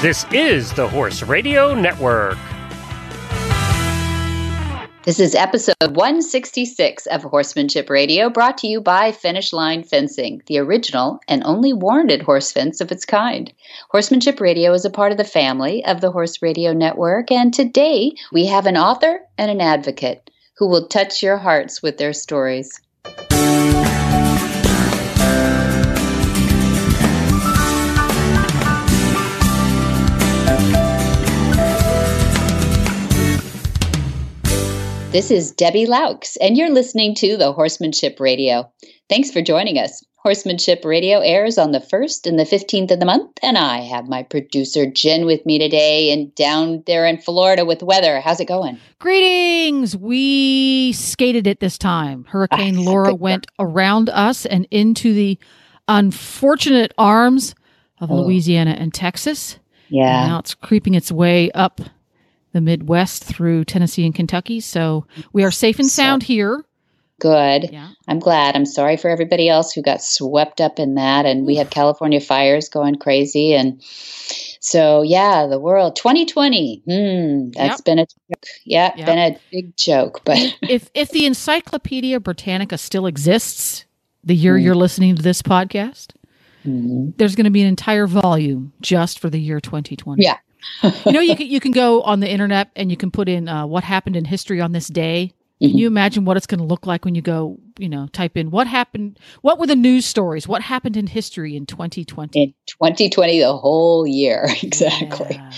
This is the Horse Radio Network. This is episode 166 of Horsemanship Radio, brought to you by Finish Line Fencing, the original and only warranted horse fence of its kind. Horsemanship Radio is a part of the family of the Horse Radio Network, and today we have an author and an advocate who will touch your hearts with their stories. This is Debbie Laux, and you're listening to the Horsemanship Radio. Thanks for joining us. Horsemanship Radio airs on the 1st and the 15th of the month, and I have my producer Jen with me today and down there in Florida with weather. How's it going? Greetings. We skated it this time. Hurricane Laura went around us and into the unfortunate arms of oh. Louisiana and Texas. Yeah. And now it's creeping its way up the Midwest through Tennessee and Kentucky. So we are safe and sound so, here. Good. Yeah. I'm glad. I'm sorry for everybody else who got swept up in that. And we have California fires going crazy. And so, yeah, the world 2020. Hmm, that's yep. been a joke. Yeah, yep. been a big joke. But if if the Encyclopedia Britannica still exists, the year mm. you're listening to this podcast, mm. there's going to be an entire volume just for the year 2020. Yeah you know, you can you can go on the internet and you can put in uh, what happened in history on this day. Can mm-hmm. you imagine what it's going to look like when you go, you know, type in what happened? What were the news stories? What happened in history in 2020? In 2020, the whole year, exactly. Yeah.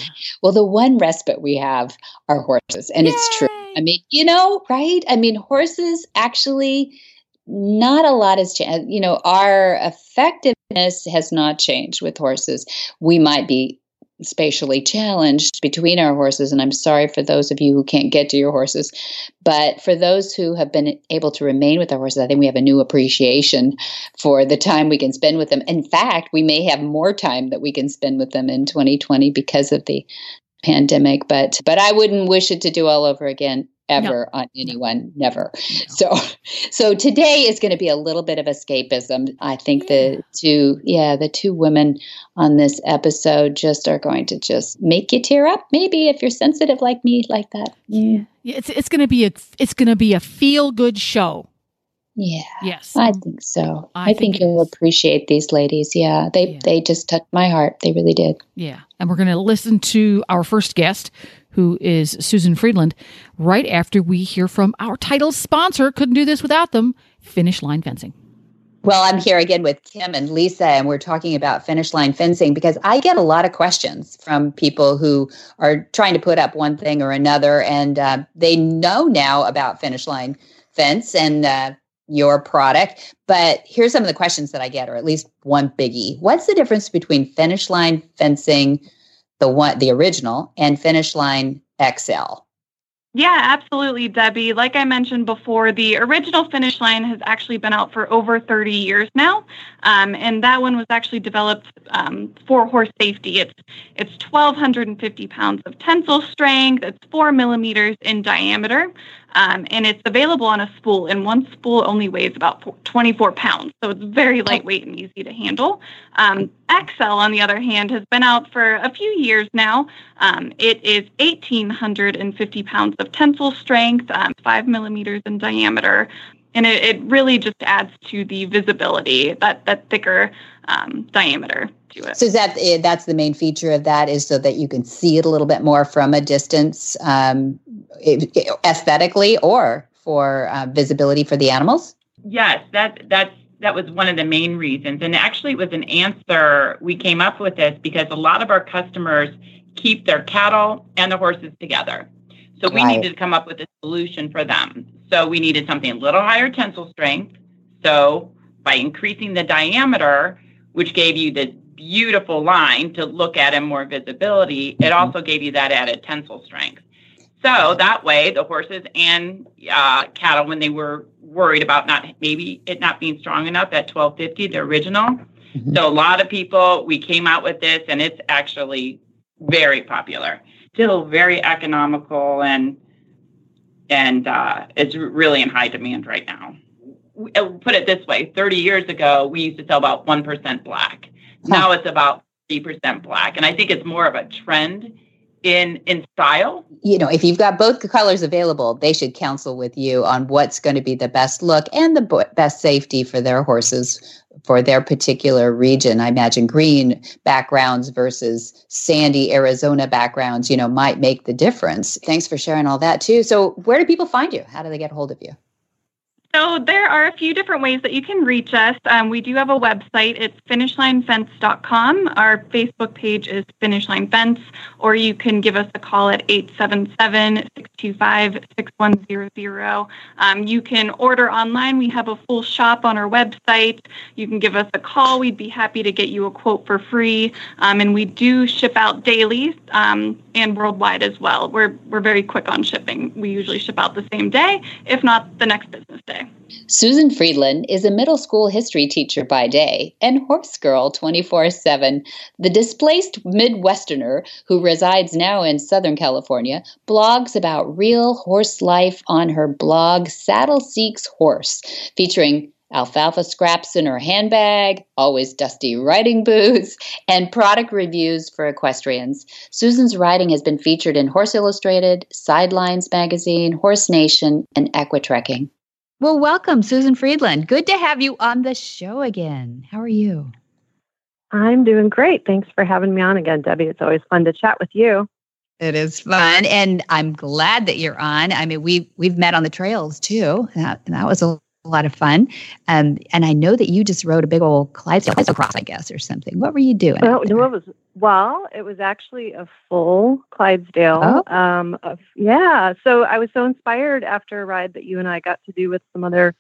Well, the one respite we have are horses, and Yay! it's true. I mean, you know, right? I mean, horses actually not a lot has changed. You know, our effectiveness has not changed with horses. We might be spatially challenged between our horses. And I'm sorry for those of you who can't get to your horses. But for those who have been able to remain with our horses, I think we have a new appreciation for the time we can spend with them. In fact, we may have more time that we can spend with them in 2020 because of the pandemic but but I wouldn't wish it to do all over again ever no. on anyone never no. so so today is going to be a little bit of escapism i think yeah. the two yeah the two women on this episode just are going to just make you tear up maybe if you're sensitive like me like that yeah, yeah it's it's going to be a it's going to be a feel good show yeah. Yes. I think so. I, I think, think you'll appreciate these ladies. Yeah. They yeah. they just touched my heart. They really did. Yeah. And we're going to listen to our first guest who is Susan Friedland, right after we hear from our title sponsor. Couldn't do this without them, Finish Line Fencing. Well, I'm here again with Kim and Lisa, and we're talking about finish line fencing because I get a lot of questions from people who are trying to put up one thing or another, and uh, they know now about finish line fence and uh, your product. But here's some of the questions that I get, or at least one biggie. What's the difference between finish line fencing? the one the original and finish line XL. Yeah, absolutely, Debbie. Like I mentioned before, the original finish line has actually been out for over 30 years now, um, and that one was actually developed um, for horse safety. It's it's 1,250 pounds of tensile strength. It's four millimeters in diameter, um, and it's available on a spool. And one spool only weighs about 24 pounds, so it's very lightweight and easy to handle. Um, XL, on the other hand, has been out for a few years now. Um, it is 1,850 pounds of tensile strength, um, five millimeters in diameter and it, it really just adds to the visibility that that thicker um, diameter to it. So is that eh, that's the main feature of that is so that you can see it a little bit more from a distance, um, aesthetically, or for uh, visibility for the animals. Yes, that that's that was one of the main reasons, and actually, it was an answer we came up with this because a lot of our customers keep their cattle and the horses together. So we right. needed to come up with a solution for them. So we needed something a little higher tensile strength. So by increasing the diameter, which gave you the beautiful line to look at and more visibility, it mm-hmm. also gave you that added tensile strength. So that way, the horses and uh, cattle, when they were worried about not maybe it not being strong enough at 1250, the original. Mm-hmm. So a lot of people, we came out with this, and it's actually very popular. Still very economical and and uh, it's really in high demand right now. I'll uh, put it this way: 30 years ago, we used to sell about one percent black. Now it's about percent black, and I think it's more of a trend in in style. You know, if you've got both colors available, they should counsel with you on what's going to be the best look and the best safety for their horses for their particular region. I imagine green backgrounds versus sandy Arizona backgrounds, you know, might make the difference. Thanks for sharing all that too. So, where do people find you? How do they get hold of you? So there are a few different ways that you can reach us. Um, we do have a website. It's finishlinefence.com. Our Facebook page is Finishline Fence, or you can give us a call at 877-625-6100. Um, you can order online. We have a full shop on our website. You can give us a call. We'd be happy to get you a quote for free. Um, and we do ship out daily um, and worldwide as well. We're, we're very quick on shipping. We usually ship out the same day, if not the next business day. Susan Friedland is a middle school history teacher by day and horse girl 24 7. The displaced Midwesterner who resides now in Southern California blogs about real horse life on her blog, Saddle Seeks Horse, featuring alfalfa scraps in her handbag, always dusty riding boots, and product reviews for equestrians. Susan's writing has been featured in Horse Illustrated, Sidelines Magazine, Horse Nation, and Equitrekking. Well, welcome, Susan Friedland. Good to have you on the show again. How are you? I'm doing great. Thanks for having me on again, Debbie. It's always fun to chat with you. It is fun, and I'm glad that you're on. I mean, we we've met on the trails too. That, that was a a lot of fun. Um, and I know that you just rode a big old Clydesdale cross, I guess, or something. What were you doing? Well, no, it was well, it was actually a full Clydesdale. Oh. Um, of, yeah. So I was so inspired after a ride that you and I got to do with some other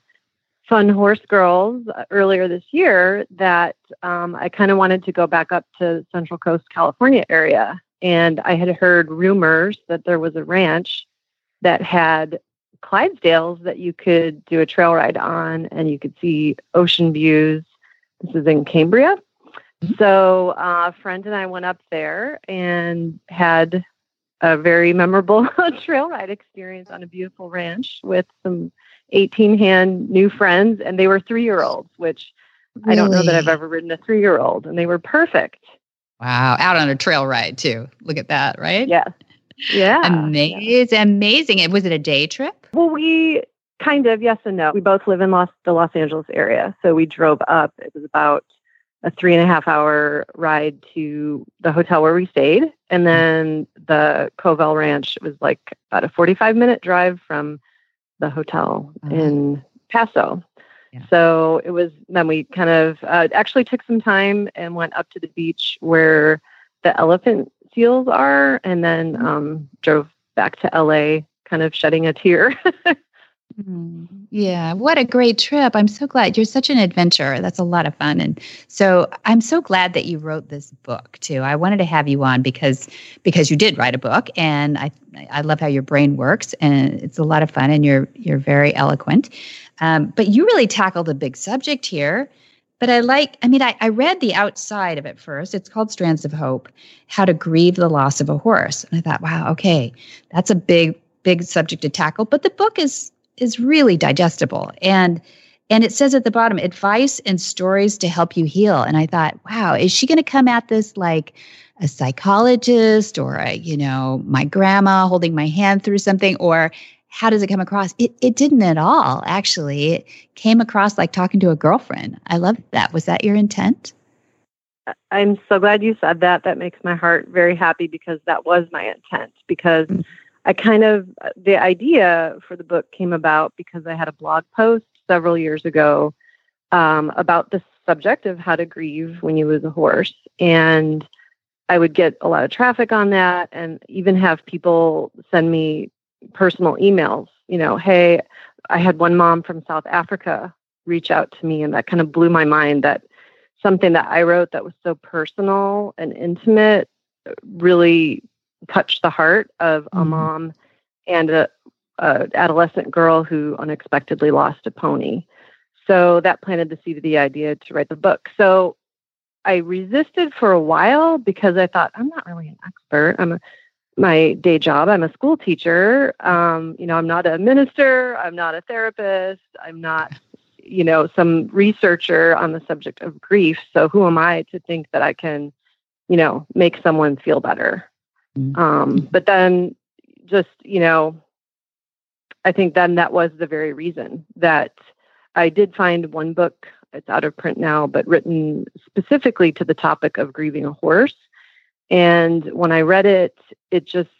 fun horse girls uh, earlier this year that um, I kind of wanted to go back up to Central Coast California area. And I had heard rumors that there was a ranch that had Clydesdales that you could do a trail ride on and you could see ocean views. This is in Cambria. Mm-hmm. So uh, a friend and I went up there and had a very memorable trail ride experience on a beautiful ranch with some 18 hand new friends, and they were three year olds, which really? I don't know that I've ever ridden a three year old, and they were perfect. Wow, out on a trail ride too. Look at that, right? Yes. Yeah. Amazing. Yeah. Amazing. It was it a day trip? Well, we kind of, yes and no. We both live in Los, the Los Angeles area. So we drove up. It was about a three and a half hour ride to the hotel where we stayed. And then the Covell Ranch was like about a 45 minute drive from the hotel uh-huh. in Paso. Yeah. So it was, then we kind of uh, actually took some time and went up to the beach where the elephant seals are, and then um, drove back to LA, kind of shedding a tear. Mm, yeah, what a great trip. I'm so glad you're such an adventurer. That's a lot of fun. And so I'm so glad that you wrote this book too. I wanted to have you on because because you did write a book and I I love how your brain works and it's a lot of fun and you're you're very eloquent. Um, but you really tackled a big subject here but I like, I mean, I, I read the outside of it first. It's called Strands of Hope How to Grieve the Loss of a Horse. And I thought, wow, okay, that's a big, big subject to tackle. But the book is is really digestible. And and it says at the bottom, advice and stories to help you heal. And I thought, wow, is she going to come at this like a psychologist or a, you know, my grandma holding my hand through something? Or how does it come across? It, it didn't at all, actually. It came across like talking to a girlfriend. I love that. Was that your intent? I'm so glad you said that. That makes my heart very happy because that was my intent. Because mm-hmm. I kind of, the idea for the book came about because I had a blog post several years ago um, about the subject of how to grieve when you lose a horse. And I would get a lot of traffic on that and even have people send me personal emails, you know, hey, I had one mom from South Africa reach out to me, and that kind of blew my mind that something that I wrote that was so personal and intimate really touched the heart of a mm-hmm. mom and a, a, adolescent girl who unexpectedly lost a pony. So that planted the seed of the idea to write the book. So I resisted for a while because I thought I'm not really an expert. I'm a my day job. I'm a school teacher. Um, you know, I'm not a minister. I'm not a therapist. I'm not, you know, some researcher on the subject of grief. So who am I to think that I can you know, make someone feel better. Mm-hmm. Um, but then just, you know, I think then that was the very reason that I did find one book, it's out of print now, but written specifically to the topic of grieving a horse. And when I read it, it just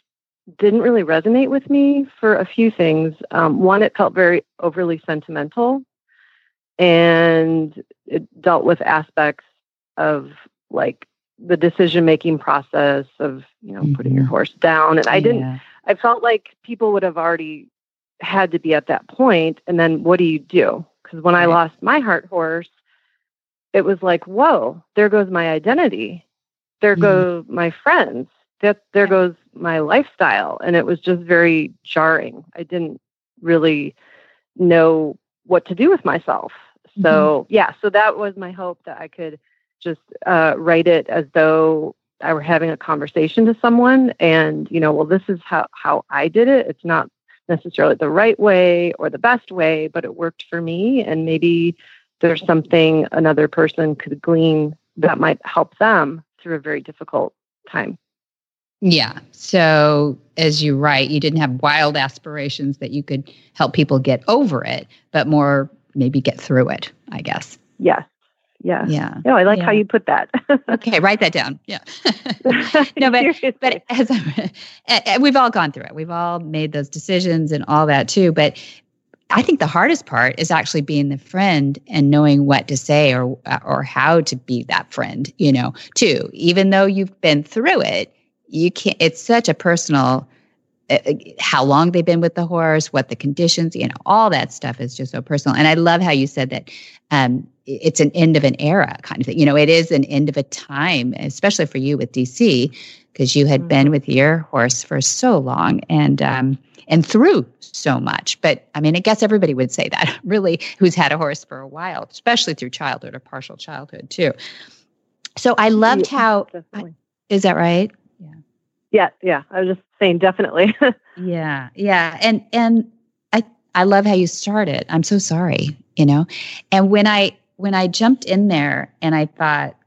didn't really resonate with me for a few things. Um, one, it felt very overly sentimental, and it dealt with aspects of like the decision making process of you know mm-hmm. putting your mm-hmm. horse down. And I didn't. I felt like people would have already had to be at that point. point, and then what do you do? Because when right. I lost my heart horse, it was like, whoa, there goes my identity. There mm-hmm. go my friends. That there goes my lifestyle. And it was just very jarring. I didn't really know what to do with myself. So mm-hmm. yeah so that was my hope that i could just uh, write it as though i were having a conversation to someone and you know well this is how how i did it. It's not necessarily the right way or the best way but it worked for me. And maybe there's something another person could glean that might help them through a very difficult time yeah. So, as you write, you didn't have wild aspirations that you could help people get over it, but more maybe get through it, I guess. Yes. Yeah. Yeah. No, I like yeah. how you put that. okay, write that down. Yeah. no, but but as we've all gone through it. We've all made those decisions and all that too. But I think the hardest part is actually being the friend and knowing what to say or or how to be that friend. You know, too. Even though you've been through it, you can't it's such a personal uh, uh, how long they've been with the horse what the conditions you know all that stuff is just so personal and i love how you said that um, it's an end of an era kind of thing you know it is an end of a time especially for you with dc because you had mm-hmm. been with your horse for so long and um, and through so much but i mean i guess everybody would say that really who's had a horse for a while especially through childhood or partial childhood too so i loved yeah, how is that right Yeah. yeah, yeah. I was just saying, definitely. yeah, yeah, and and I I love how you started. I'm so sorry, you know, and when I when I jumped in there and I thought,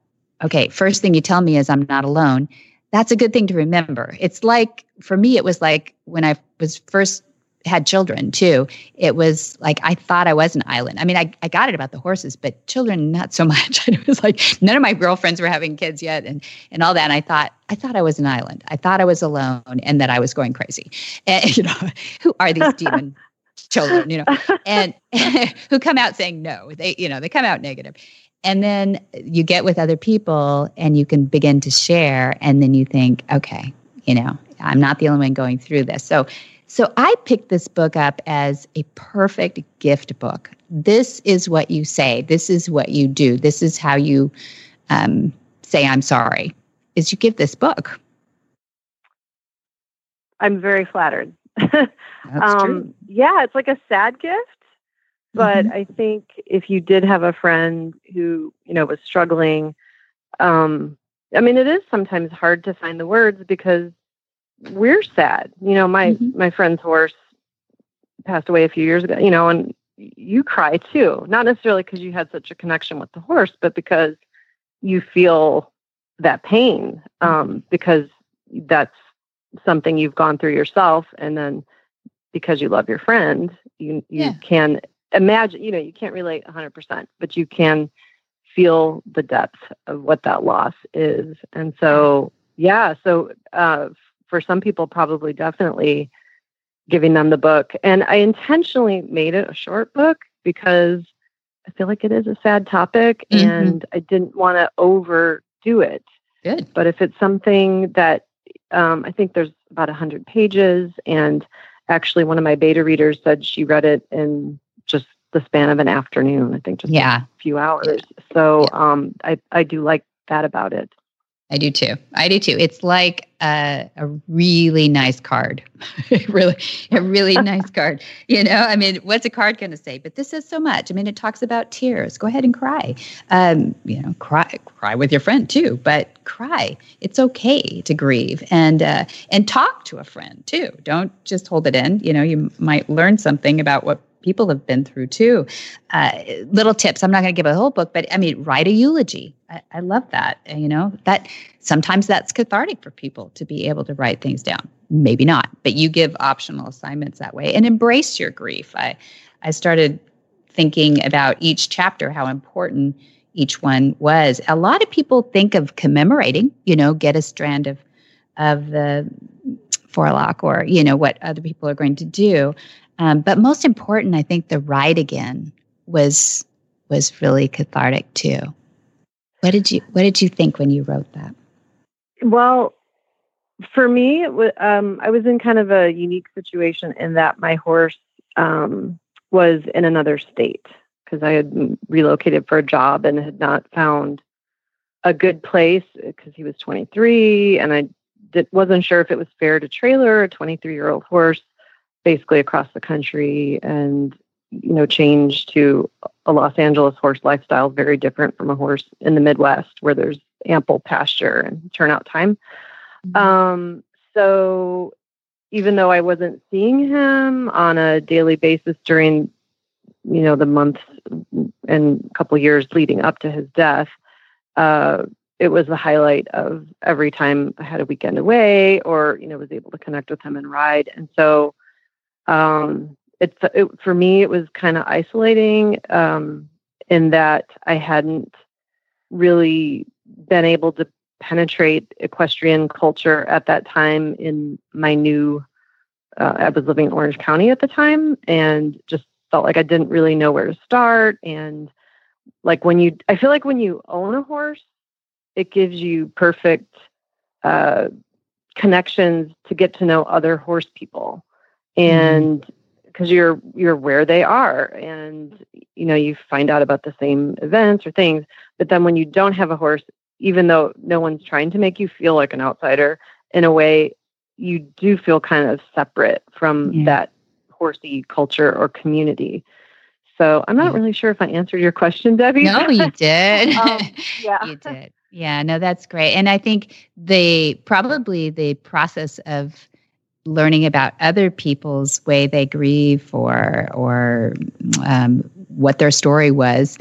okay, first thing you tell me is I'm not alone. That's a good thing to remember. It's like for me, it was like when I was first had children too, it was like I thought I was an island. I mean, I, I got it about the horses, but children not so much. it was like none of my girlfriends were having kids yet and and all that. And I thought I thought I was an island. I thought I was alone and that I was going crazy. And you know, who are these demon children, you know, and who come out saying no. They, you know, they come out negative. And then you get with other people and you can begin to share. And then you think, okay, you know, I'm not the only one going through this. So so I picked this book up as a perfect gift book. This is what you say. This is what you do. This is how you um, say I'm sorry. Is you give this book. I'm very flattered. um, yeah, it's like a sad gift, but mm-hmm. I think if you did have a friend who you know was struggling, um, I mean, it is sometimes hard to find the words because we're sad. You know, my mm-hmm. my friend's horse passed away a few years ago. You know, and you cry too. Not necessarily because you had such a connection with the horse, but because you feel that pain um, mm-hmm. because that's something you've gone through yourself, and then because you love your friend, you you yeah. can imagine. You know, you can't relate 100, percent but you can feel the depth of what that loss is, and so yeah. So uh, for some people, probably definitely giving them the book. And I intentionally made it a short book because I feel like it is a sad topic mm-hmm. and I didn't want to overdo it. Good. But if it's something that um, I think there's about 100 pages, and actually, one of my beta readers said she read it in the span of an afternoon, I think just yeah. a few hours. Yeah. So yeah. Um, I, I do like that about it. I do too. I do too. It's like a, a really nice card, really, a really nice card. You know, I mean, what's a card going to say? But this says so much. I mean, it talks about tears. Go ahead and cry. Um, you know, cry, cry with your friend too. But cry. It's okay to grieve and uh, and talk to a friend too. Don't just hold it in. You know, you might learn something about what people have been through too. Uh, little tips. I'm not going to give a whole book, but I mean, write a eulogy. I, I love that. You know that sometimes that's cathartic for people to be able to write things down. Maybe not, but you give optional assignments that way and embrace your grief. I I started thinking about each chapter, how important each one was. A lot of people think of commemorating, you know, get a strand of of the forelock or you know what other people are going to do. Um, but most important, I think the ride again was was really cathartic too. What did you What did you think when you wrote that? Well, for me, um, I was in kind of a unique situation in that my horse um, was in another state because I had relocated for a job and had not found a good place because he was 23 and I did, wasn't sure if it was fair to trailer a 23 year old horse basically across the country and you know change to a Los Angeles horse lifestyle very different from a horse in the Midwest where there's ample pasture and turnout time. Mm-hmm. Um, so even though I wasn't seeing him on a daily basis during you know the months and couple years leading up to his death, uh, it was the highlight of every time I had a weekend away or you know was able to connect with him and ride. And so um, it's it, for me it was kind of isolating um, in that I hadn't really been able to penetrate equestrian culture at that time in my new uh, I was living in Orange County at the time and just felt like I didn't really know where to start. And like when you, I feel like when you own a horse, it gives you perfect uh, connections to get to know other horse people, and because mm-hmm. you're you're where they are, and you know you find out about the same events or things. But then when you don't have a horse, even though no one's trying to make you feel like an outsider, in a way, you do feel kind of separate from yeah. that horsey culture or community. So I'm not really sure if I answered your question, Debbie. No, you did. um, yeah, you did. Yeah, no, that's great. And I think the probably the process of learning about other people's way they grieve or or um, what their story was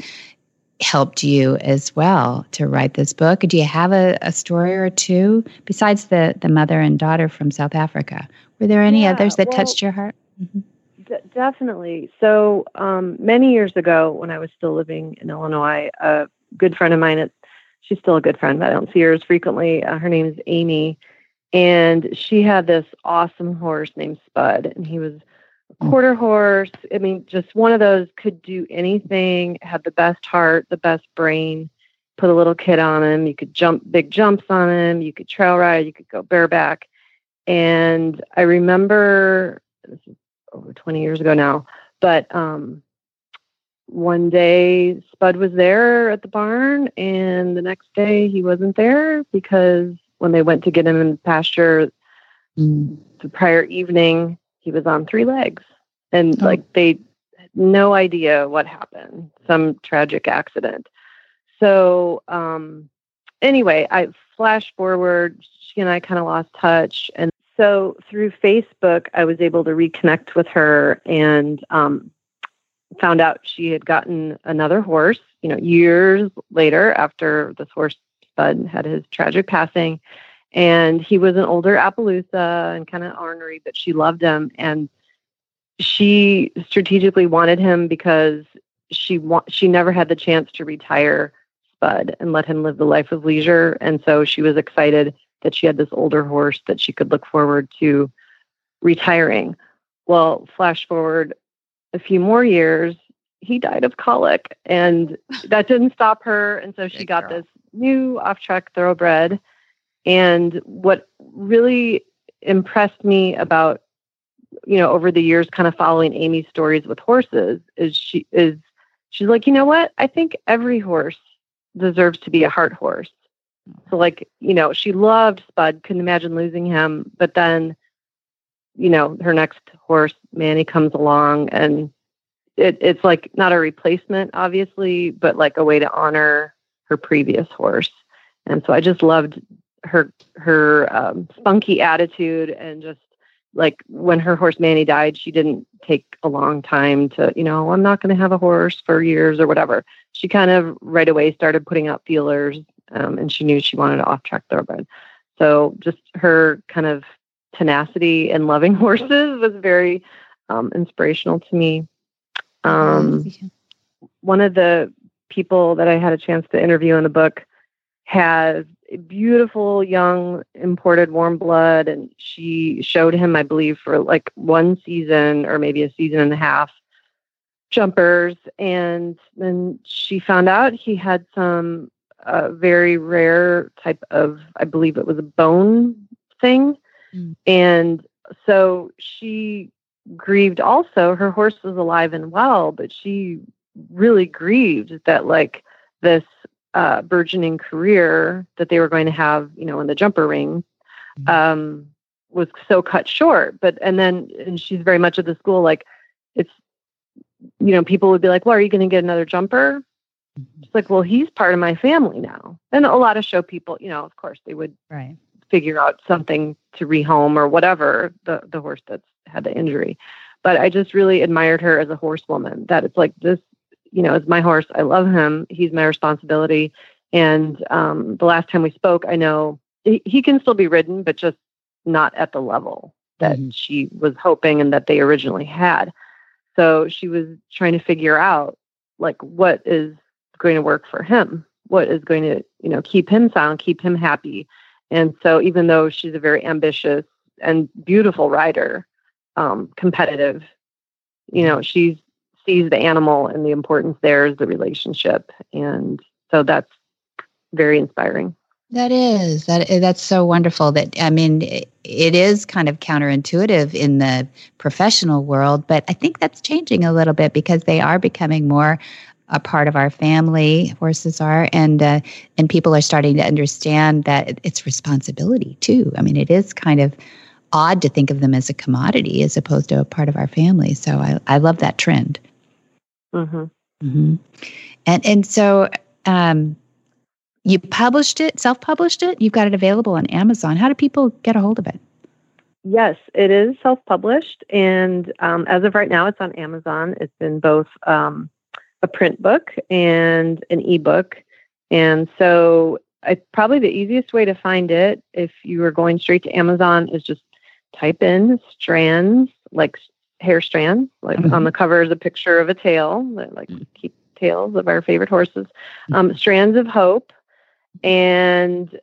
helped you as well to write this book. Do you have a, a story or two besides the the mother and daughter from South Africa? Were there any yeah, others that well, touched your heart? Mm-hmm. D- definitely. So um, many years ago, when I was still living in Illinois, a good friend of mine, it, she's still a good friend, but I don't see her as frequently. Uh, her name is Amy, and she had this awesome horse named Spud, and he was a mm. quarter horse. I mean, just one of those could do anything. Had the best heart, the best brain. Put a little kid on him. You could jump big jumps on him. You could trail ride. You could go bareback. And I remember this is over 20 years ago now. But um, one day Spud was there at the barn, and the next day he wasn't there because when they went to get him in the pasture mm. the prior evening, he was on three legs. And oh. like they had no idea what happened, some tragic accident. So, um, anyway, I flash forward. She and I kind of lost touch, and so through Facebook, I was able to reconnect with her and um, found out she had gotten another horse. You know, years later, after this horse Spud had his tragic passing, and he was an older Appaloosa and kind of ornery, but she loved him, and she strategically wanted him because she wa- she never had the chance to retire Spud and let him live the life of leisure, and so she was excited that she had this older horse that she could look forward to retiring. Well, flash forward a few more years, he died of colic, and that didn't stop her. And so she Good got girl. this new off track thoroughbred. And what really impressed me about, you know, over the years, kind of following Amy's stories with horses is she is she's like, you know what? I think every horse deserves to be a heart horse. Mm-hmm. So like, you know, she loved Spud, couldn't imagine losing him. But then, you know, her next horse, Manny, comes along and it, it's like not a replacement, obviously, but like a way to honor her previous horse. And so I just loved her her um, spunky attitude and just like when her horse Manny died, she didn't take a long time to, you know, I'm not going to have a horse for years or whatever. She kind of right away started putting out feelers, um, and she knew she wanted an off-track thoroughbred. So just her kind of tenacity and loving horses was very um, inspirational to me. Um, one of the people that I had a chance to interview in the book has a beautiful young imported warm blood and she showed him i believe for like one season or maybe a season and a half jumpers. And then she found out he had some uh, very rare type of i believe it was a bone thing. Mm. and so she grieved also her horse was alive and well but she really grieved that like this uh, burgeoning career that they were going to have, you know, in the jumper ring, mm-hmm. um, was so cut short. But and then and she's very much at the school like it's, you know, people would be like, "Well, are you going to get another jumper?" Mm-hmm. It's like, "Well, he's part of my family now." And a lot of show people, you know, of course, they would right. figure out something to rehome or whatever the the horse that's had the injury. But I just really admired her as a horsewoman. That it's like this you know, is my horse. I love him. He's my responsibility. And um, the last time we spoke, I know he, he, can still be ridden, but just not at the level that mm-hmm. she was hoping and that they originally had. So she was trying to figure out like what is going to work for him, what is going to, you know, keep him sound, keep him happy. And so even though she's a very ambitious and beautiful rider, um, competitive, you know, she sees the animal and the importance there is the relationship. And so that's very inspiring. That is that that's so wonderful that I mean it is kind of counterintuitive in the professional world but I think that's changing a little bit because they are becoming more a part of our family horses are and uh, and people are starting to understand that it's responsibility too I mean it is kind of odd to think of them as a commodity as opposed to a part of our family so I, I love that trend Mm-hmm. Mm-hmm. And and so um, you published it, self published it. You've got it available on Amazon. How do people get a hold of it? Yes, it is self published, and um, as of right now, it's on Amazon. It's in both um, a print book and an ebook, and so I, probably the easiest way to find it, if you are going straight to Amazon, is just type in strands like hair strands. Like mm-hmm. on the cover is a picture of a tail, like mm-hmm. keep tails of our favorite horses. Mm-hmm. Um, strands of Hope. And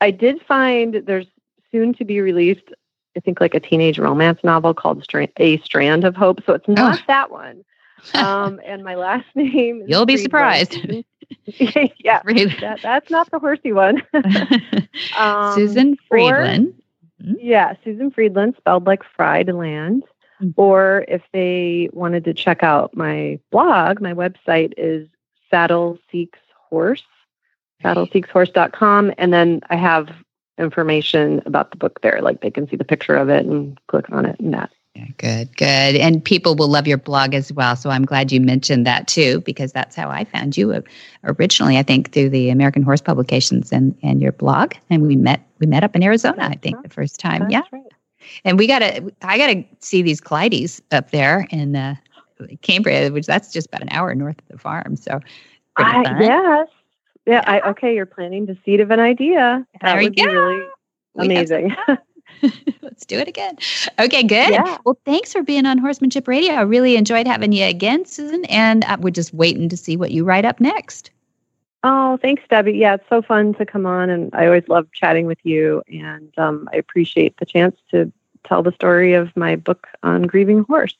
I did find there's soon to be released, I think, like a teenage romance novel called A Strand of Hope. So it's not oh. that one. Um, and my last name. You'll be surprised. yeah, that, that's not the horsey one. um, Susan Friedland. Or, yeah, Susan Friedland, spelled like fried land. Mm-hmm. Or if they wanted to check out my blog, my website is Saddle Seeks Horse, saddleseekshorse.com. And then I have information about the book there. Like they can see the picture of it and click on it and that. Yeah, good, good. And people will love your blog as well. So I'm glad you mentioned that too, because that's how I found you originally, I think, through the American Horse Publications and, and your blog. And we met we met up in Arizona, I think, the first time. That's yeah. Right. And we got to, I got to see these Clydes up there in uh, Cambria, which that's just about an hour north of the farm. So, I, yes. Yeah, I, okay, you're planting the seed of an idea. That there would be really amazing. Let's do it again. Okay, good. Yeah. Well, thanks for being on Horsemanship Radio. I really enjoyed having you again, Susan, and uh, we're just waiting to see what you write up next. Oh, thanks, Debbie. Yeah, it's so fun to come on, and I always love chatting with you. And um, I appreciate the chance to tell the story of my book on grieving horse.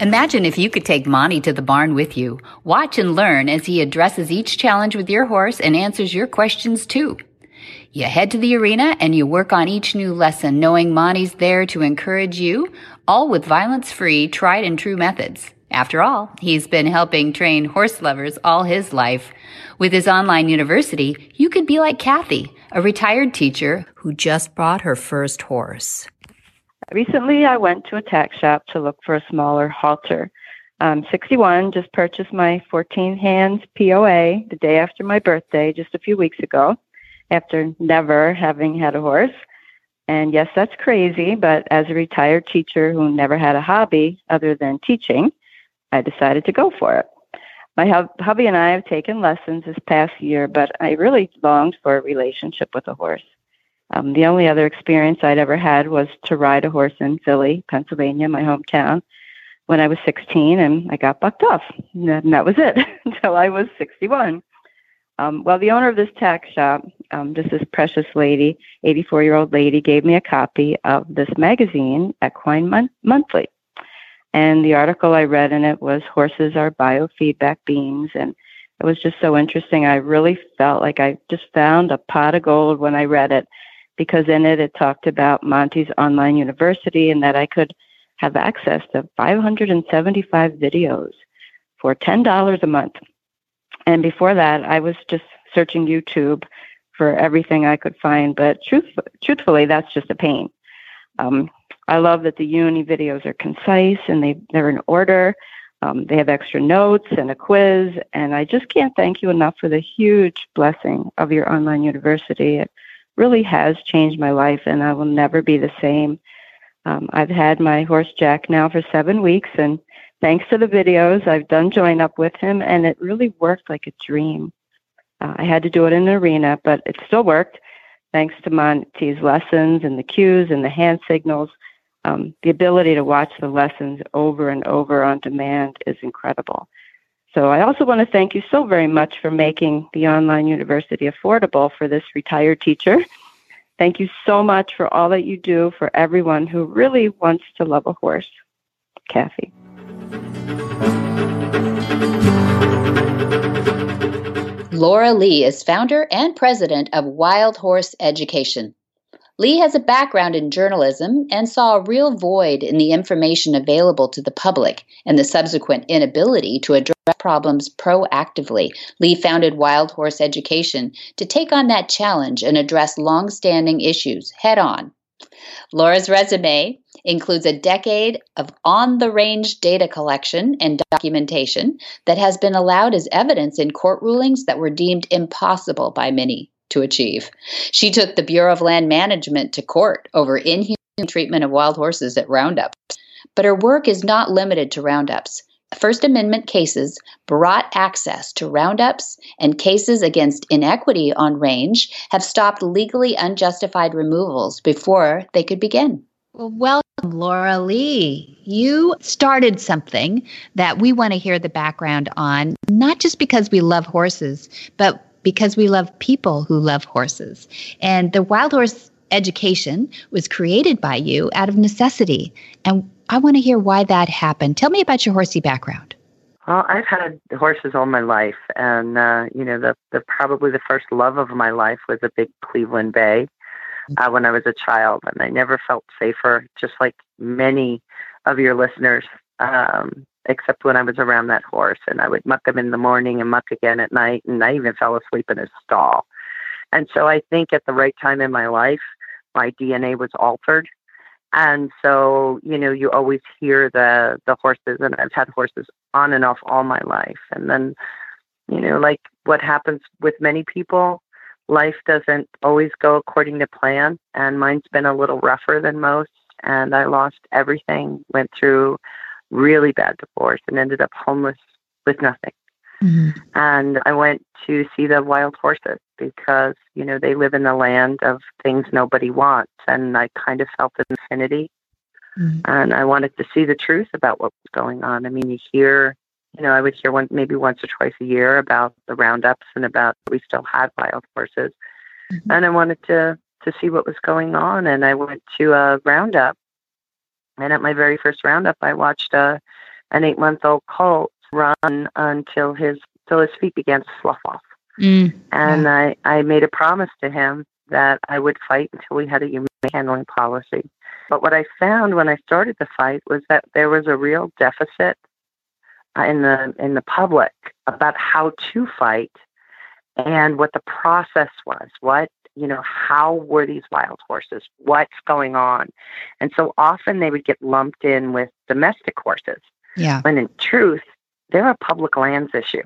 Imagine if you could take Monty to the barn with you. Watch and learn as he addresses each challenge with your horse and answers your questions too. You head to the arena and you work on each new lesson, knowing Monty's there to encourage you, all with violence free, tried and true methods. After all, he's been helping train horse lovers all his life. With his online university, you could be like Kathy, a retired teacher who just bought her first horse. Recently, I went to a tack shop to look for a smaller halter. I'm 61, just purchased my 14 hands POA the day after my birthday, just a few weeks ago, after never having had a horse. And yes, that's crazy, but as a retired teacher who never had a hobby other than teaching, I decided to go for it. My hubby and I have taken lessons this past year, but I really longed for a relationship with a horse. Um, the only other experience I'd ever had was to ride a horse in Philly, Pennsylvania, my hometown, when I was 16, and I got bucked off. And that was it until I was 61. Um, well, the owner of this tack shop, um, just this precious lady, 84 year old lady, gave me a copy of this magazine, Equine Mon- Monthly. And the article I read in it was Horses Are Biofeedback Beings. And it was just so interesting. I really felt like I just found a pot of gold when I read it because in it it talked about Monty's online university and that I could have access to 575 videos for $10 a month. And before that, I was just searching YouTube for everything I could find. But truth, truthfully, that's just a pain. Um, I love that the uni videos are concise and they, they're in order. Um, they have extra notes and a quiz. And I just can't thank you enough for the huge blessing of your online university. It really has changed my life, and I will never be the same. Um, I've had my horse Jack now for seven weeks, and thanks to the videos, I've done join up with him, and it really worked like a dream. Uh, I had to do it in an arena, but it still worked thanks to Monty's lessons and the cues and the hand signals. Um, the ability to watch the lessons over and over on demand is incredible. So I also want to thank you so very much for making the online university affordable for this retired teacher. Thank you so much for all that you do for everyone who really wants to love a horse. Kathy. Laura Leigh is founder and president of Wild Horse Education. Leigh has a background in journalism and saw a real void in the information available to the public and the subsequent inability to address problems proactively. Leigh founded Wild Horse Education to take on that challenge and address long-standing issues head on. Laura's resume includes a decade of on the range data collection and documentation that has been allowed as evidence in court rulings that were deemed impossible by many to achieve. She took the Bureau of Land Management to court over inhuman treatment of wild horses at roundups. But her work is not limited to roundups. First Amendment cases brought access to roundups, and cases against inequity on range have stopped legally unjustified removals before they could begin. Well, welcome, Laura Leigh. You started something that we want to hear the background on, not just because we love horses, but because we love people who love horses. And the Wild Horse Education was created by you out of necessity. And I want to hear why that happened. Tell me about your horsey background. Well, I've had horses all my life, and uh, you know, the, the probably the first love of my life was a big Cleveland Bay uh, when I was a child, and I never felt safer. Just like many of your listeners, um, except when I was around that horse. And I would muck him in the morning and muck again at night. And I even fell asleep in his stall. And so I think at the right time in my life, my DNA was altered. And so, you know, you always hear the the horses and I've had horses on and off all my life. And then, you know, like what happens with many people, life doesn't always go according to plan. And mine's been a little rougher than most. And I lost everything, went through really bad divorce and ended up homeless with nothing. Mm-hmm. And I went to see the wild horses because, you know, they live in the land of things nobody wants. And I kind of felt an affinity. Mm-hmm. And I wanted to see the truth about what was going on. I mean, you hear, you know, I would hear one, maybe once or twice a year about the roundups and about we still had wild horses. Mm-hmm. And I wanted to, to see what was going on. And I went to a roundup and at my very first roundup, I watched a, an eight month old colt run until his till his feet began to slough off. Mm, and. I, I made a promise to him that I would fight until we had a human handling policy. But what I found when I started the fight was that there was a real deficit in the in the public about how to fight and what the process was, what you know, how were these wild horses? What's going on? And so often they would get lumped in with domestic horses. Yeah. When in truth, they're a public lands issue.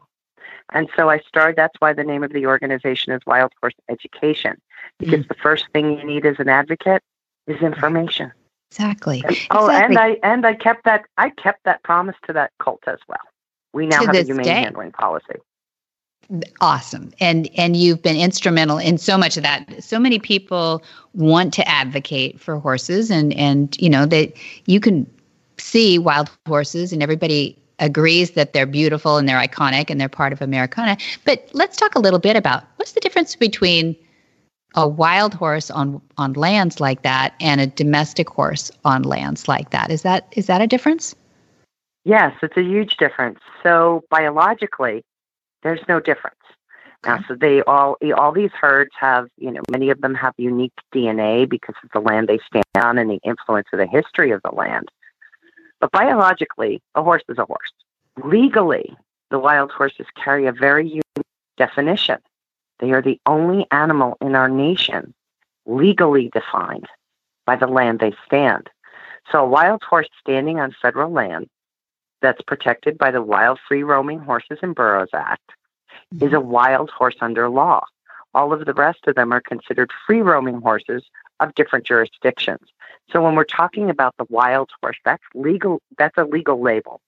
And so I started, that's why the name of the organization is Wild Horse Education, because mm. the first thing you need as an advocate is information. Exactly. And, oh, exactly. and I and I kept that I kept that promise to that cult as well. We now to have a humane day. handling policy. Awesome. And and you've been instrumental in so much of that. So many people want to advocate for horses and and you know that you can see wild horses and everybody agrees that they're beautiful and they're iconic and they're part of Americana. But let's talk a little bit about what's the difference between a wild horse on on lands like that and a domestic horse on lands like that. Is that is that a difference? Yes, it's a huge difference. So biologically, there's no difference. Now, so they all all these herds have, you know, many of them have unique DNA because of the land they stand on and the influence of the history of the land. But biologically, a horse is a horse. Legally, the wild horses carry a very unique definition. They are the only animal in our nation legally defined by the land they stand. So a wild horse standing on federal land that's protected by the Wild Free Roaming Horses and Burros Act mm-hmm. is a wild horse under law. All of the rest of them are considered free roaming horses of different jurisdictions. So when we're talking about the wild horse, that's legal. That's a legal label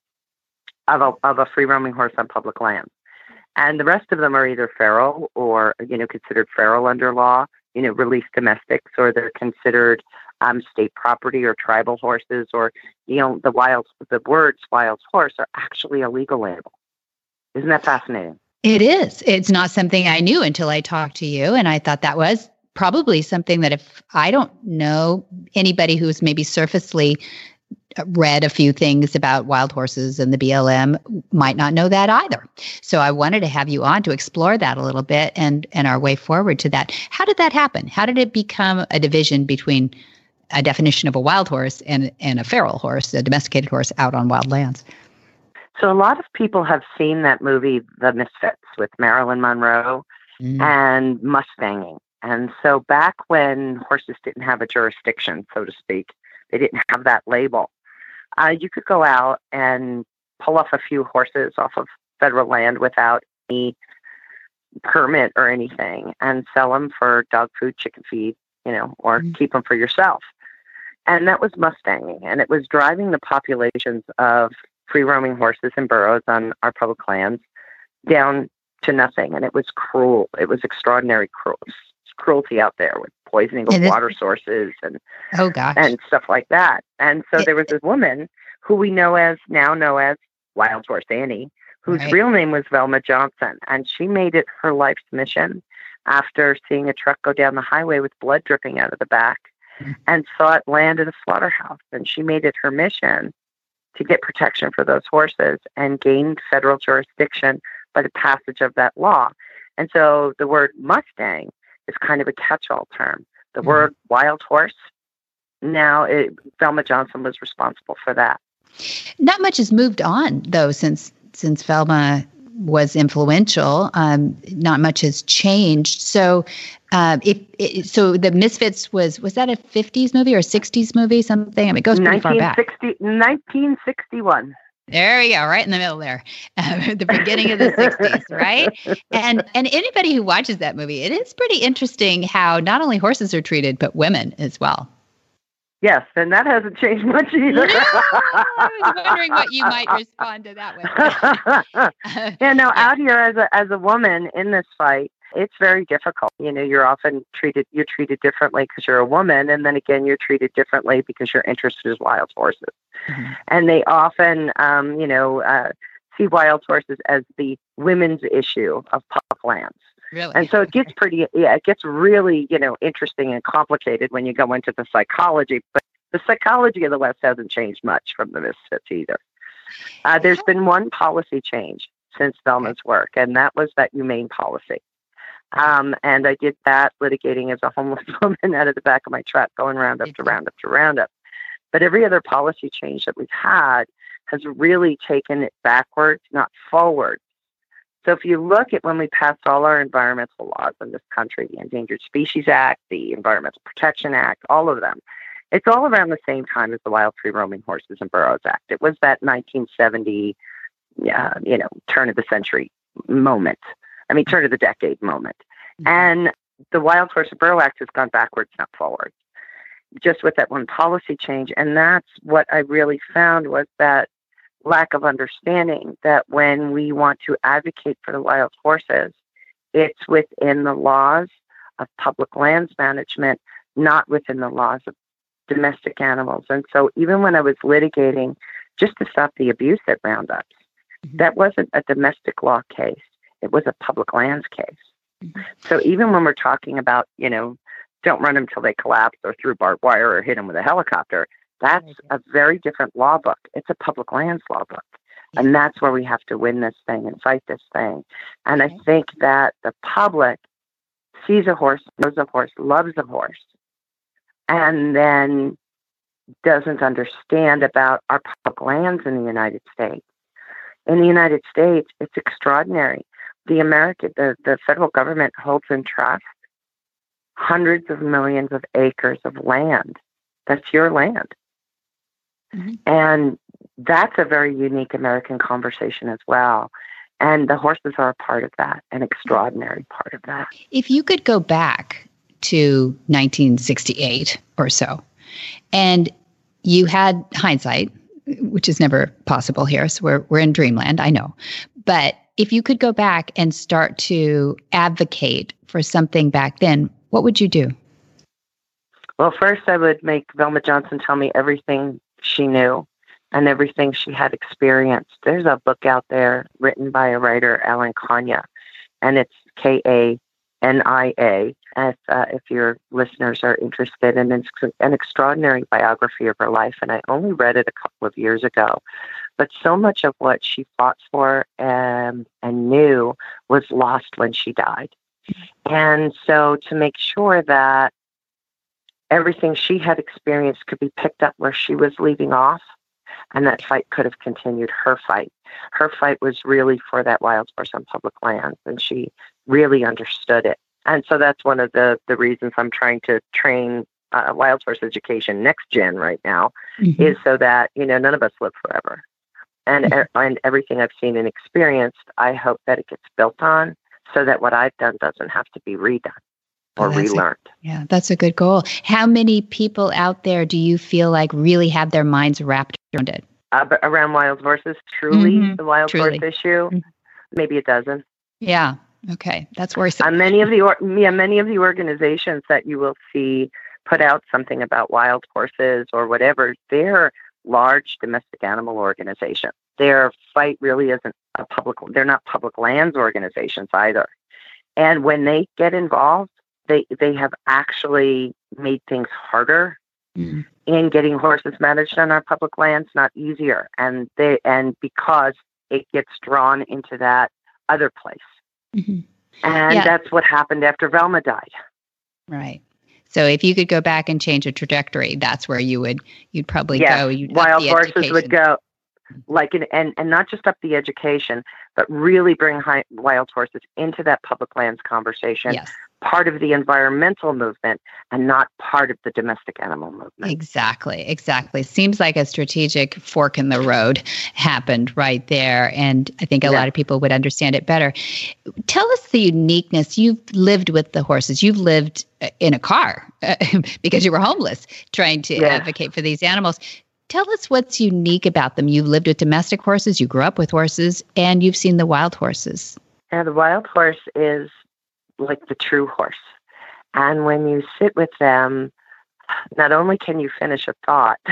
of a of a free roaming horse on public land, and the rest of them are either feral or you know considered feral under law, you know released domestics, or they're considered um, state property or tribal horses, or you know the wild the words wild horse are actually a legal label. Isn't that fascinating? It is. It's not something I knew until I talked to you, and I thought that was probably something that if I don't know anybody who's maybe surfacely read a few things about wild horses and the BLM might not know that either. So I wanted to have you on to explore that a little bit and and our way forward to that. How did that happen? How did it become a division between a definition of a wild horse and and a feral horse, a domesticated horse out on wild lands? So a lot of people have seen that movie The Misfits with Marilyn Monroe mm. and Mustanging. And so back when horses didn't have a jurisdiction, so to speak, they didn't have that label. Uh, you could go out and pull off a few horses off of federal land without any permit or anything and sell them for dog food, chicken feed, you know, or mm-hmm. keep them for yourself. And that was Mustanging, and it was driving the populations of free roaming horses and burros on our public lands down to nothing. And it was cruel. It was extraordinary cruel cruelty out there with poisoning of water sources and oh gosh and stuff like that. And so it, there was this woman who we know as now know as Wild Horse Annie, whose right. real name was Velma Johnston, and she made it her life's mission after seeing a truck go down the highway with blood dripping out of the back mm-hmm. and saw it land in a slaughterhouse. And she made it her mission to get protection for those horses and gained federal jurisdiction by the passage of that law. And so the word Mustang is kind of a catch-all term. The mm-hmm. word wild horse, now it, Velma Johnston was responsible for that. Not much has moved on though since since Velma was influential. Um, not much has changed. So, uh, if it, so, the Misfits was was that a '50s movie or a '60s movie? Something. I mean, it goes pretty far back. 1961. There we go, right in the middle there, uh, the beginning of the '60s, right? And and anybody who watches that movie, it is pretty interesting how not only horses are treated, but women as well. Yes, and that hasn't changed much either. No, I was wondering what you might respond to that with. yeah, no, out here as a as a woman in this fight, it's very difficult. You know, you're often treated you're treated differently because you're a woman, and then again, you're treated differently because you're interested in wild horses. Mm-hmm. And they often, um, you know, uh, see wild horses as the women's issue of public lands. Really? And so it gets pretty, yeah, it gets really, you know, interesting and complicated when you go into the psychology. But the psychology of the West hasn't changed much from the Misfits either. Uh, there's been one policy change since Velma's work, and that was that humane policy. Um, and I did that litigating as a homeless woman out of the back of my truck, going roundup to roundup to roundup. But every other policy change that we've had has really taken it backwards, not forward. So if you look at when we passed all our environmental laws in this country, the Endangered Species Act, the Environmental Protection Act, all of them, It's all around the same time as the Wild Free Roaming Horses and Burros Act. It was that 1970, uh, you know, turn of the century moment. I mean, turn of the decade moment. Mm-hmm. And the Wild Horse Burro Act has gone backwards, not forwards, just with that one policy change. And that's what I really found was that lack of understanding that when we want to advocate for the wild horses, it's within the laws of public lands management, not within the laws of domestic animals. And so even when I was litigating just to stop the abuse at roundups, mm-hmm. that wasn't a domestic law case. It was a public lands case. Mm-hmm. So even when we're talking about, you know, don't run them till they collapse or through barbed wire or hit them with a helicopter, that's a very different law book. It's a public lands law book. And that's where we have to win this thing and fight this thing. And I think that the public sees a horse, knows a horse, loves a horse, and then doesn't understand about our public lands in the United States. In the United States, it's extraordinary. The American, the, the federal government holds in trust hundreds of millions of acres of land. That's your land. Mm-hmm. And that's a very unique American conversation as well. And the horses are a part of that, an extraordinary part of that. If you could go back to 1968 or so, and you had hindsight, which is never possible here, so we're, we're in dreamland, I know. But if you could go back and start to advocate for something back then, what would you do? Well, first, I would make Velma Johnston tell me everything she knew and everything she had experienced. There's a book out there written by a writer, Alan Kania, and it's K A N I A. If, uh, if your listeners are interested, and it's an extraordinary biography of her life. And I only read it a couple of years ago, but so much of what she fought for um, and knew was lost when she died. And so, to make sure that everything she had experienced could be picked up where she was leaving off and that fight could have continued her fight her fight was really for that wild horse on public lands and she really understood it and so that's one of the the reasons i'm trying to train uh, wild horse education next gen right now mm-hmm. is so that you know none of us live forever and mm-hmm. and everything i've seen and experienced i hope that it gets built on so that what i've done doesn't have to be redone or oh, relearned. A, yeah, that's a good goal. How many people out there do you feel like really have their minds wrapped around it? Uh, around wild horses, truly, mm-hmm. the wild truly. horse issue, mm-hmm. maybe a dozen. Yeah. Okay, that's worrisome. Uh, many of the or- yeah, many of the organizations that you will see put out something about wild horses or whatever, they're large domestic animal organizations. Their fight really isn't a public. They're not public lands organizations either. And when they get involved, they they have actually made things harder mm. in getting horses managed on our public lands, not easier. And they and because it gets drawn into that other place. Mm-hmm. And yeah. that's what happened after Velma died. Right. So if you could go back and change a trajectory, that's where you would you'd probably yes. go. You'd Wild horses education. would go like in, and and not just up the education, but really bring high, wild horses into that public lands conversation yes part of the environmental movement and not part of the domestic animal movement. Exactly, exactly. Seems like a strategic fork in the road happened right there. And I think a yeah. lot of people would understand it better. Tell us the uniqueness. You've lived with the horses, you've lived uh, in a car because you were homeless trying to advocate for these animals. Tell us what's unique about them. You've lived with domestic horses, you grew up with horses, and you've seen the wild horses. Yeah, the wild horse is like the true horse. And when you sit with them, not only can you finish a thought,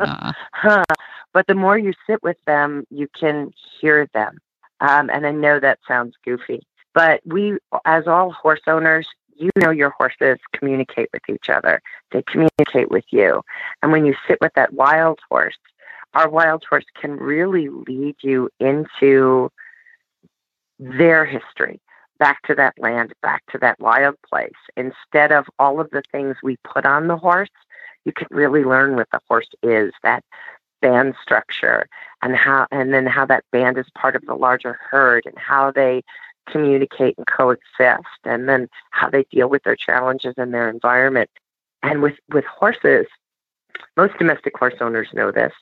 uh. but the more you sit with them, you can hear them. Um, and I know that sounds goofy, but we, as all horse owners, you know your horses communicate with each other. They communicate with you. And when you sit with that wild horse, our wild horse can really lead you into their history back to that land, back to that wild place. Instead of all of the things we put on the horse, you can really learn what the horse is, that band structure and how and then how that band is part of the larger herd and how they communicate and coexist and then how they deal with their challenges in their environment. And with, with horses, most domestic horse owners know this.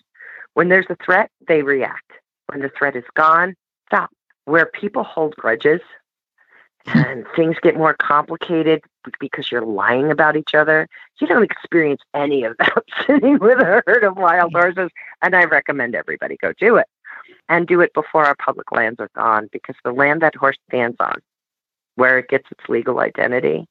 When there's a threat, they react. When the threat is gone, stop. Where people hold grudges and things get more complicated because you're lying about each other, you don't experience any of that sitting with a herd of wild horses. And I recommend everybody go do it and do it before our public lands are gone because the land that horse stands on, where it gets its legal identity,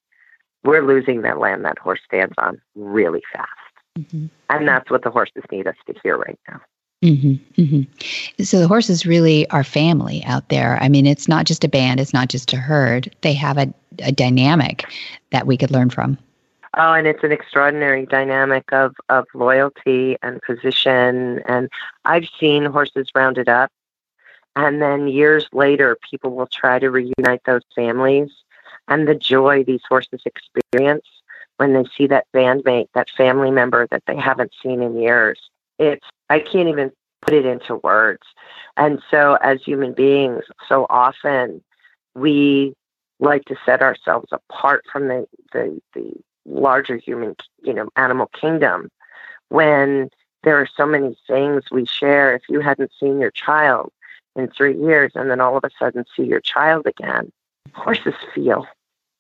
we're losing that land that horse stands on really fast. Mm-hmm. And that's what the horses need us to hear right now. Mm-hmm, mm-hmm. So the horses really are family out there. I mean, it's not just a band, it's not just a herd. They have a, a dynamic that we could learn from. Oh, and it's an extraordinary dynamic of, of loyalty and position. And I've seen horses rounded up. And then years later, people will try to reunite those families. And the joy these horses experience when they see that bandmate, that family member that they haven't seen in years. It's I can't even put it into words. And so as human beings, so often we like to set ourselves apart from the, the, the larger human, you know, animal kingdom when there are so many things we share. If you hadn't seen your child in three years and then all of a sudden see your child again, horses feel.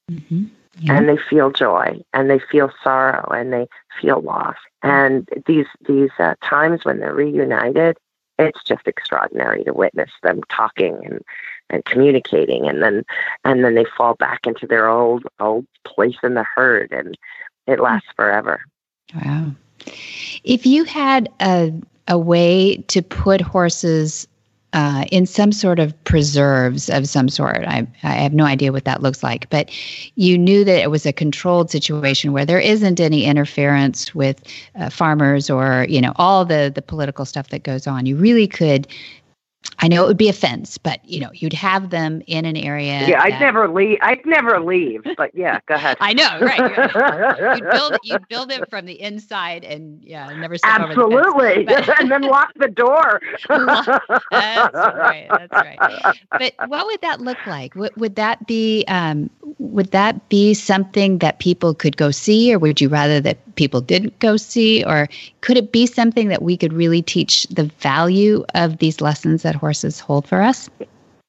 Mm-hmm. Yeah. And they feel joy and they feel sorrow and they feel loss. And these these uh, times when they're reunited, it's just extraordinary to witness them talking and, and communicating and then and then they fall back into their old old place in the herd and it lasts forever. Wow. If you had a a way to put horses uh, in some sort of preserves of some sort. I, I have no idea what that looks like, but you knew that it was a controlled situation where there isn't any interference with uh, farmers or you know all the the political stuff that goes on. You really could I know it would be a fence, but you know, you'd have them in an area. Yeah, I'd never leave. I'd never leave. But yeah, go ahead. I know, right? You'd build you'd build it from the inside, and yeah, never step absolutely, the fence, and then lock the door. that's right. That's right. But what would that look like? Would, would that be um, would that be something that people could go see, or would you rather that people didn't go see, or could it be something that we could really teach the value of these lessons that horses hold for us?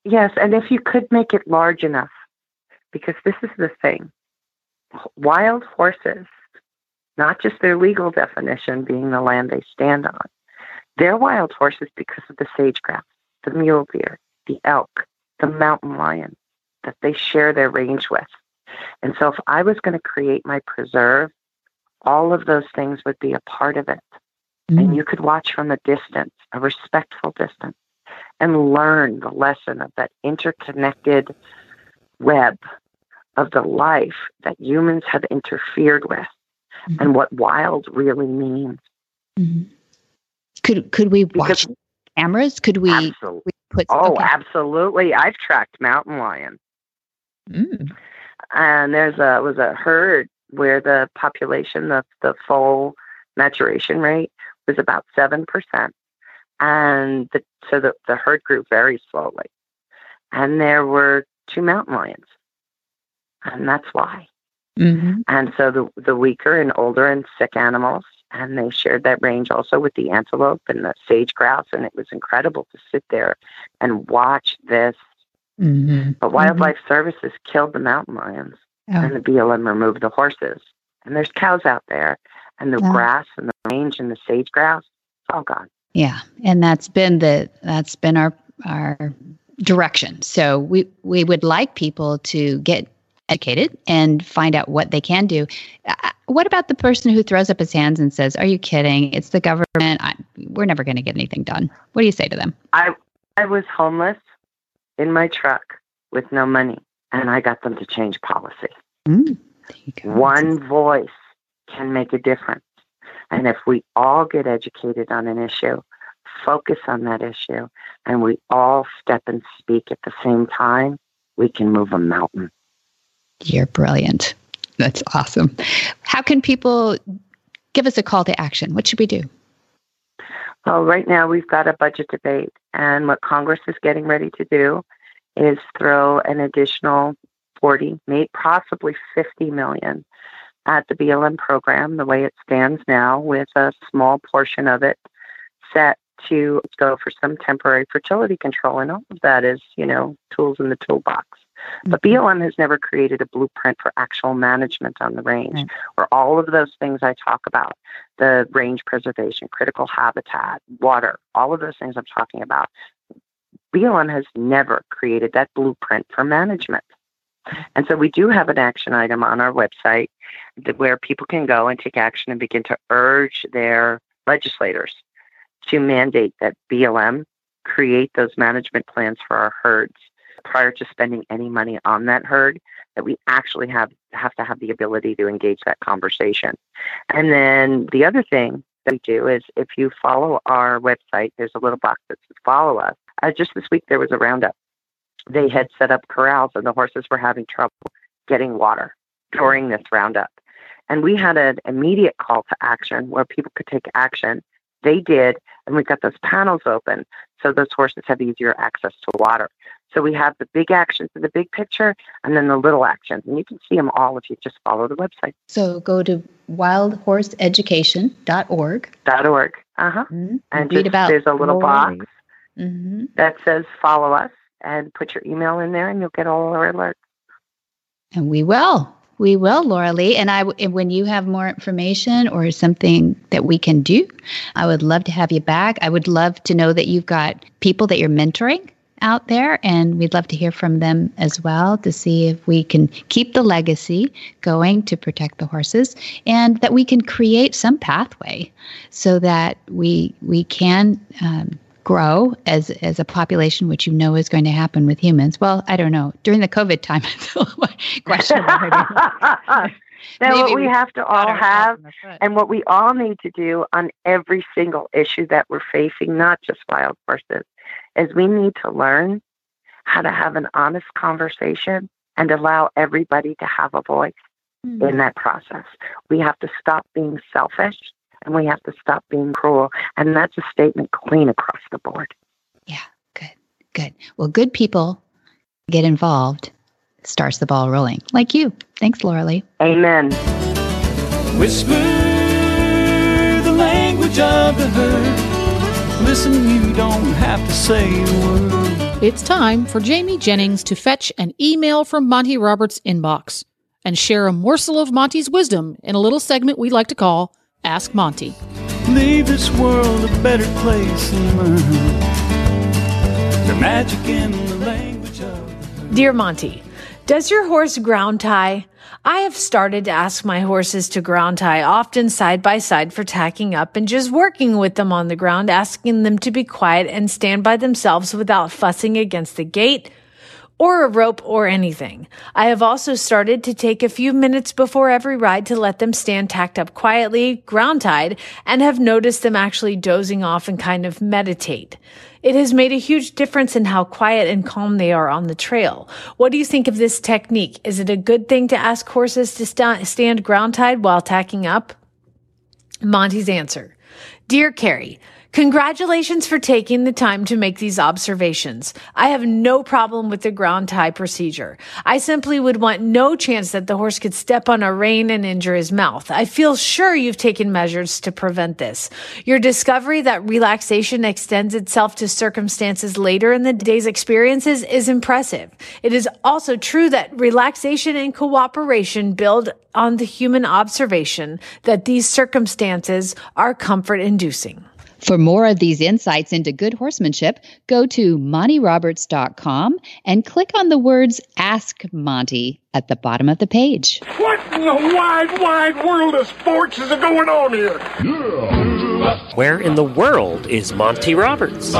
Yes, and if you could make it large enough, because this is the thing wild horses, not just their legal definition being the land they stand on, they're wild horses because of the sage grouse, the mule deer, the elk, the mountain lion that they share their range with. And so if I was going to create my preserve, all of those things would be a part of it. Mm. And you could watch from a distance, a respectful distance and learn the lesson of that interconnected web of the life that humans have interfered with mm-hmm. and what wild really means. Mm-hmm. Could could we watch because, cameras? Could we, absolutely. put Oh, okay. absolutely. I've tracked mountain lion. Mm. And there's a was a herd where the population, the the full maturation rate was about seven percent and the, so the, the herd grew very slowly. And there were two mountain lions, and that's why. Mm-hmm. And so the the weaker and older and sick animals, and they shared that range also with the antelope and the sage grouse, and it was incredible to sit there and watch this. Mm-hmm. But Wildlife mm-hmm. Services killed the mountain lions, oh. and the BLM removed the horses. And there's cows out there, and the yeah. grass and the range and the sage grouse, it's all gone. Yeah, and that's been the that's been our our direction. So we we would like people to get educated and find out what they can do. Uh, what about the person who throws up his hands and says, "Are you kidding? It's the government. I, we're never going to get anything done." What do you say to them? I I was homeless in my truck with no money, and I got them to change policy. Mm, One voice can make a difference. And if we all get educated on an issue, focus on that issue, and we all step and speak at the same time, we can move a mountain. You're brilliant. That's awesome. How can people give us a call to action? What should we do? Well, right now we've got a budget debate, and what Congress is getting ready to do is throw an additional 40, maybe possibly 50 million at the BLM program the way it stands now, with a small portion of it set to go for some temporary fertility control. And all of that is, you know, tools in the toolbox. But BLM mm-hmm. has never created a blueprint for actual management on the range, right. where all of those things I talk about the range preservation, critical habitat, water, all of those things I'm talking about. BLM has never created that blueprint for management. And so we do have an action item on our website where people can go and take action and begin to urge their legislators to mandate that BLM create those management plans for our herds prior to spending any money on that herd that we actually have have to have the ability to engage that conversation. And then the other thing we do is if you follow our website, there's a little box that says follow us. Uh, just this week there was a roundup. They had set up corrals and the horses were having trouble getting water during this roundup. And we had an immediate call to action where people could take action. They did, and we got those panels open so those horses have easier access to water. So we have the big actions in the big picture and then the little actions. And you can see them all if you just follow the website. So go to wildhorseeducation.org. Dot .org. Uh-huh. Mm-hmm. And read just, about there's a little box mm-hmm. that says follow us and put your email in there and you'll get all our alerts. And we will. We will, Laura Leigh. And I, when you have more information or something that we can do, I would love to have you back. I would love to know that you've got people that you're mentoring out there, and we'd love to hear from them as well to see if we can keep the legacy going to protect the horses, and that we can create some pathway so that we we can. Um, grow as as a population, which you know is going to happen with humans. Well, I don't know. During the COVID time, it's a questionable. now, what we, we have to all have, and what we all need to do on every single issue that we're facing, not just wild horses, is we need to learn how to have an honest conversation and allow everybody to have a voice mm-hmm. in that process. We have to stop being selfish and we have to stop being cruel. And that's a statement clean across the board. Yeah, good, good. Well, good people get involved, starts the ball rolling, like you. Thanks, Laura Leigh. Amen. Whisper the language of the herd. Listen, you don't have to say a word. It's time for Jamie Jennings to fetch an email from Monty Roberts' inbox and share a morsel of Monty's wisdom in a little segment we like to call Ask Monty. Leave this world a better place and learn the magic in the language of. Dear Monty, does your horse ground tie? I have started to ask my horses to ground tie often side by side for tacking up and just working with them on the ground, asking them to be quiet and stand by themselves without fussing against the gate or a rope or anything. I have also started to take a few minutes before every ride to let them stand tacked up quietly, ground tied, and have noticed them actually dozing off and kind of meditate. It has made a huge difference in how quiet and calm they are on the trail. What do you think of this technique? Is it a good thing to ask horses to st- stand ground tied while tacking up? Monty's answer. Dear Carrie, Congratulations for taking the time to make these observations. I have no problem with the ground tie procedure. I simply would want no chance that the horse could step on a rein and injure his mouth. I feel sure you've taken measures to prevent this. Your discovery that relaxation extends itself to circumstances later in the day's experiences is impressive. It is also true that relaxation and cooperation build on the human observation that these circumstances are comfort inducing. For more of these insights into good horsemanship, go to montyroberts.com and click on the words Ask Monty at the bottom of the page. What in the wide, wide world of sports is going on here? Where in the world is Monty Roberts?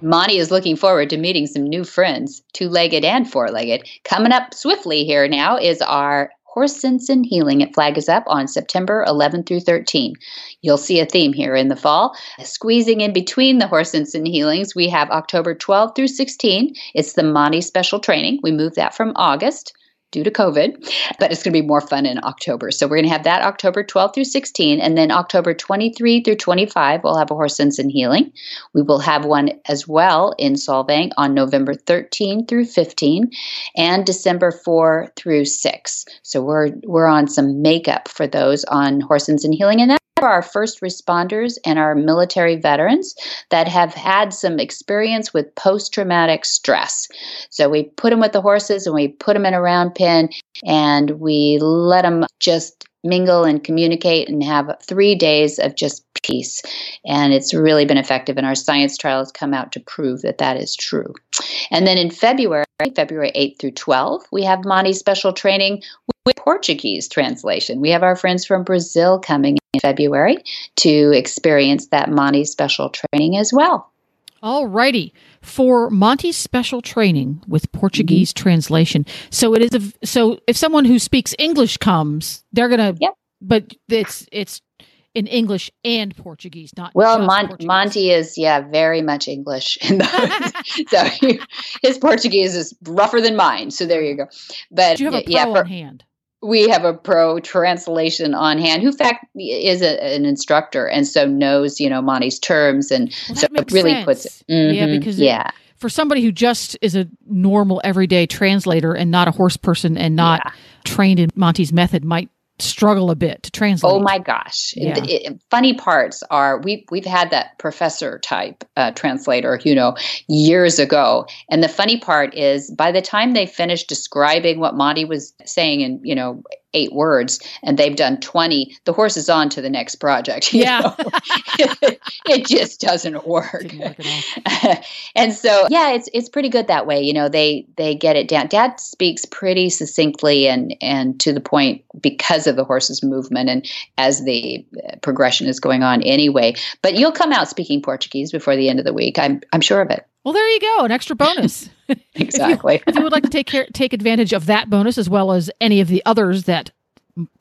Monty is looking forward to meeting some new friends, two legged and four legged. Coming up swiftly here now is our Horse Sense and Healing. It flags up on September 11 through 13. You'll see a theme here in the fall. Squeezing in between the Horse Sense and Healings, we have October 12 through 16. It's the Monty special training. We moved that from August due to COVID, but it's going to be more fun in October. So we're going to have that October 12th through 16, and then October 23 through 25, we'll have a Horse Sense and Healing. We will have one as well in Solvang on November 13 through 15, and December 4 through 6. So we're we're on some makeup for those on Horse Sense and Healing, and that our first responders and our military veterans that have had some experience with post traumatic stress. So we put them with the horses and we put them in a round pen and we let them just mingle and communicate and have three days of just peace. And it's really been effective. And our science trials come out to prove that that is true. And then in February, February 8th through 12, we have Monty's special training with Portuguese translation. We have our friends from Brazil coming in February to experience that Monty special training as well. All righty. For Monty's special training with Portuguese mm-hmm. translation. So it is a, so if someone who speaks English comes, they're going to yep. but it's it's in English and Portuguese, not well. Mon- Portuguese. Monty is yeah, very much English, so he, his Portuguese is rougher than mine. So there you go. But Do you have a pro yeah, for, on hand we have a pro translation on hand who in fact is a, an instructor and so knows you know Monty's terms and well, so it really sense. puts it mm-hmm, yeah because yeah it, for somebody who just is a normal everyday translator and not a horse person and not yeah. trained in Monty's method might struggle a bit to translate. Oh my gosh! Yeah. It, funny parts are we we've had that professor type uh, translator, you know, years ago, and the funny part is by the time they finished describing what Monty was saying in you know eight words and they've done 20 the horse is on to the next project yeah. it just doesn't work, and so yeah it's it's pretty good that way you know they they get it down. Dad speaks pretty succinctly and and to the point because of the horse's movement and as the uh, progression is going on anyway. But you'll come out speaking portuguese before the end of the week i'm i'm sure of it well, there you go, an extra bonus. exactly. if, you, if, you, would like to take care, take advantage of that bonus as well as any of the others that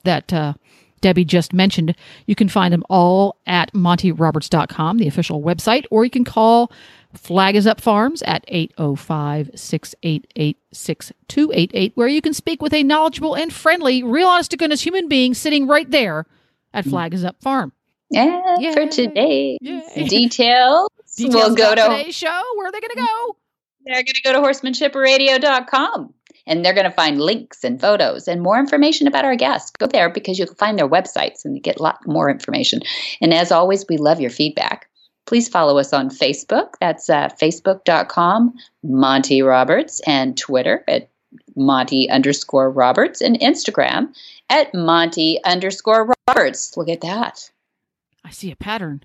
that uh, Debbie just mentioned, you can find them all at montyroberts.com, the official website, or you can call Flag is Up Farms at 805 688 6288, where you can speak with a knowledgeable and friendly, real honest to goodness human being sitting right there at Flag is Up Farm. Yeah, Yay. for today. Details Details we'll go to today's show. Where are they going to go? They're going to go to horsemanshipradio.com and they're going to find links and photos and more information about our guests. Go there because you'll find their websites and get a lot more information. And as always, we love your feedback. Please follow us on Facebook. That's uh, facebook.com, Monty Roberts, and Twitter at Monty underscore Roberts, and Instagram at Monty underscore Roberts. Look at that. I see a pattern.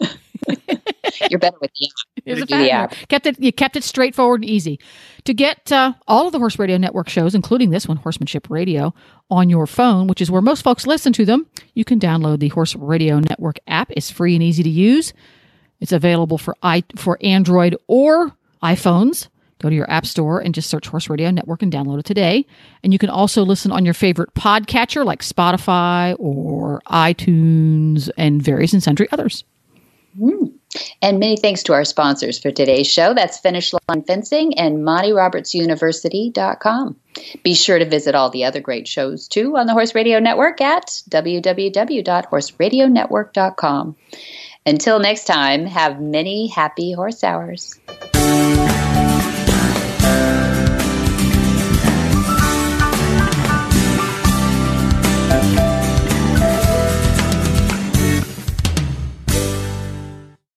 You're better with the app. There's a the app. Kept it. You kept it straightforward and easy. To get uh, all of the Horse Radio Network shows, including this one, Horsemanship Radio, on your phone, which is where most folks listen to them, you can download the Horse Radio Network app. It's free and easy to use. It's available for i for Android or iPhones. Go to your app store and just search Horse Radio Network and download it today. And you can also listen on your favorite podcatcher like Spotify or iTunes and various and sundry others. Mm. And many thanks to our sponsors for today's show. That's Finish Line Fencing and MontyRobertsUniversity.com. Be sure to visit all the other great shows too on the Horse Radio Network at www.horseradionetwork.com. Until next time, have many happy horse hours.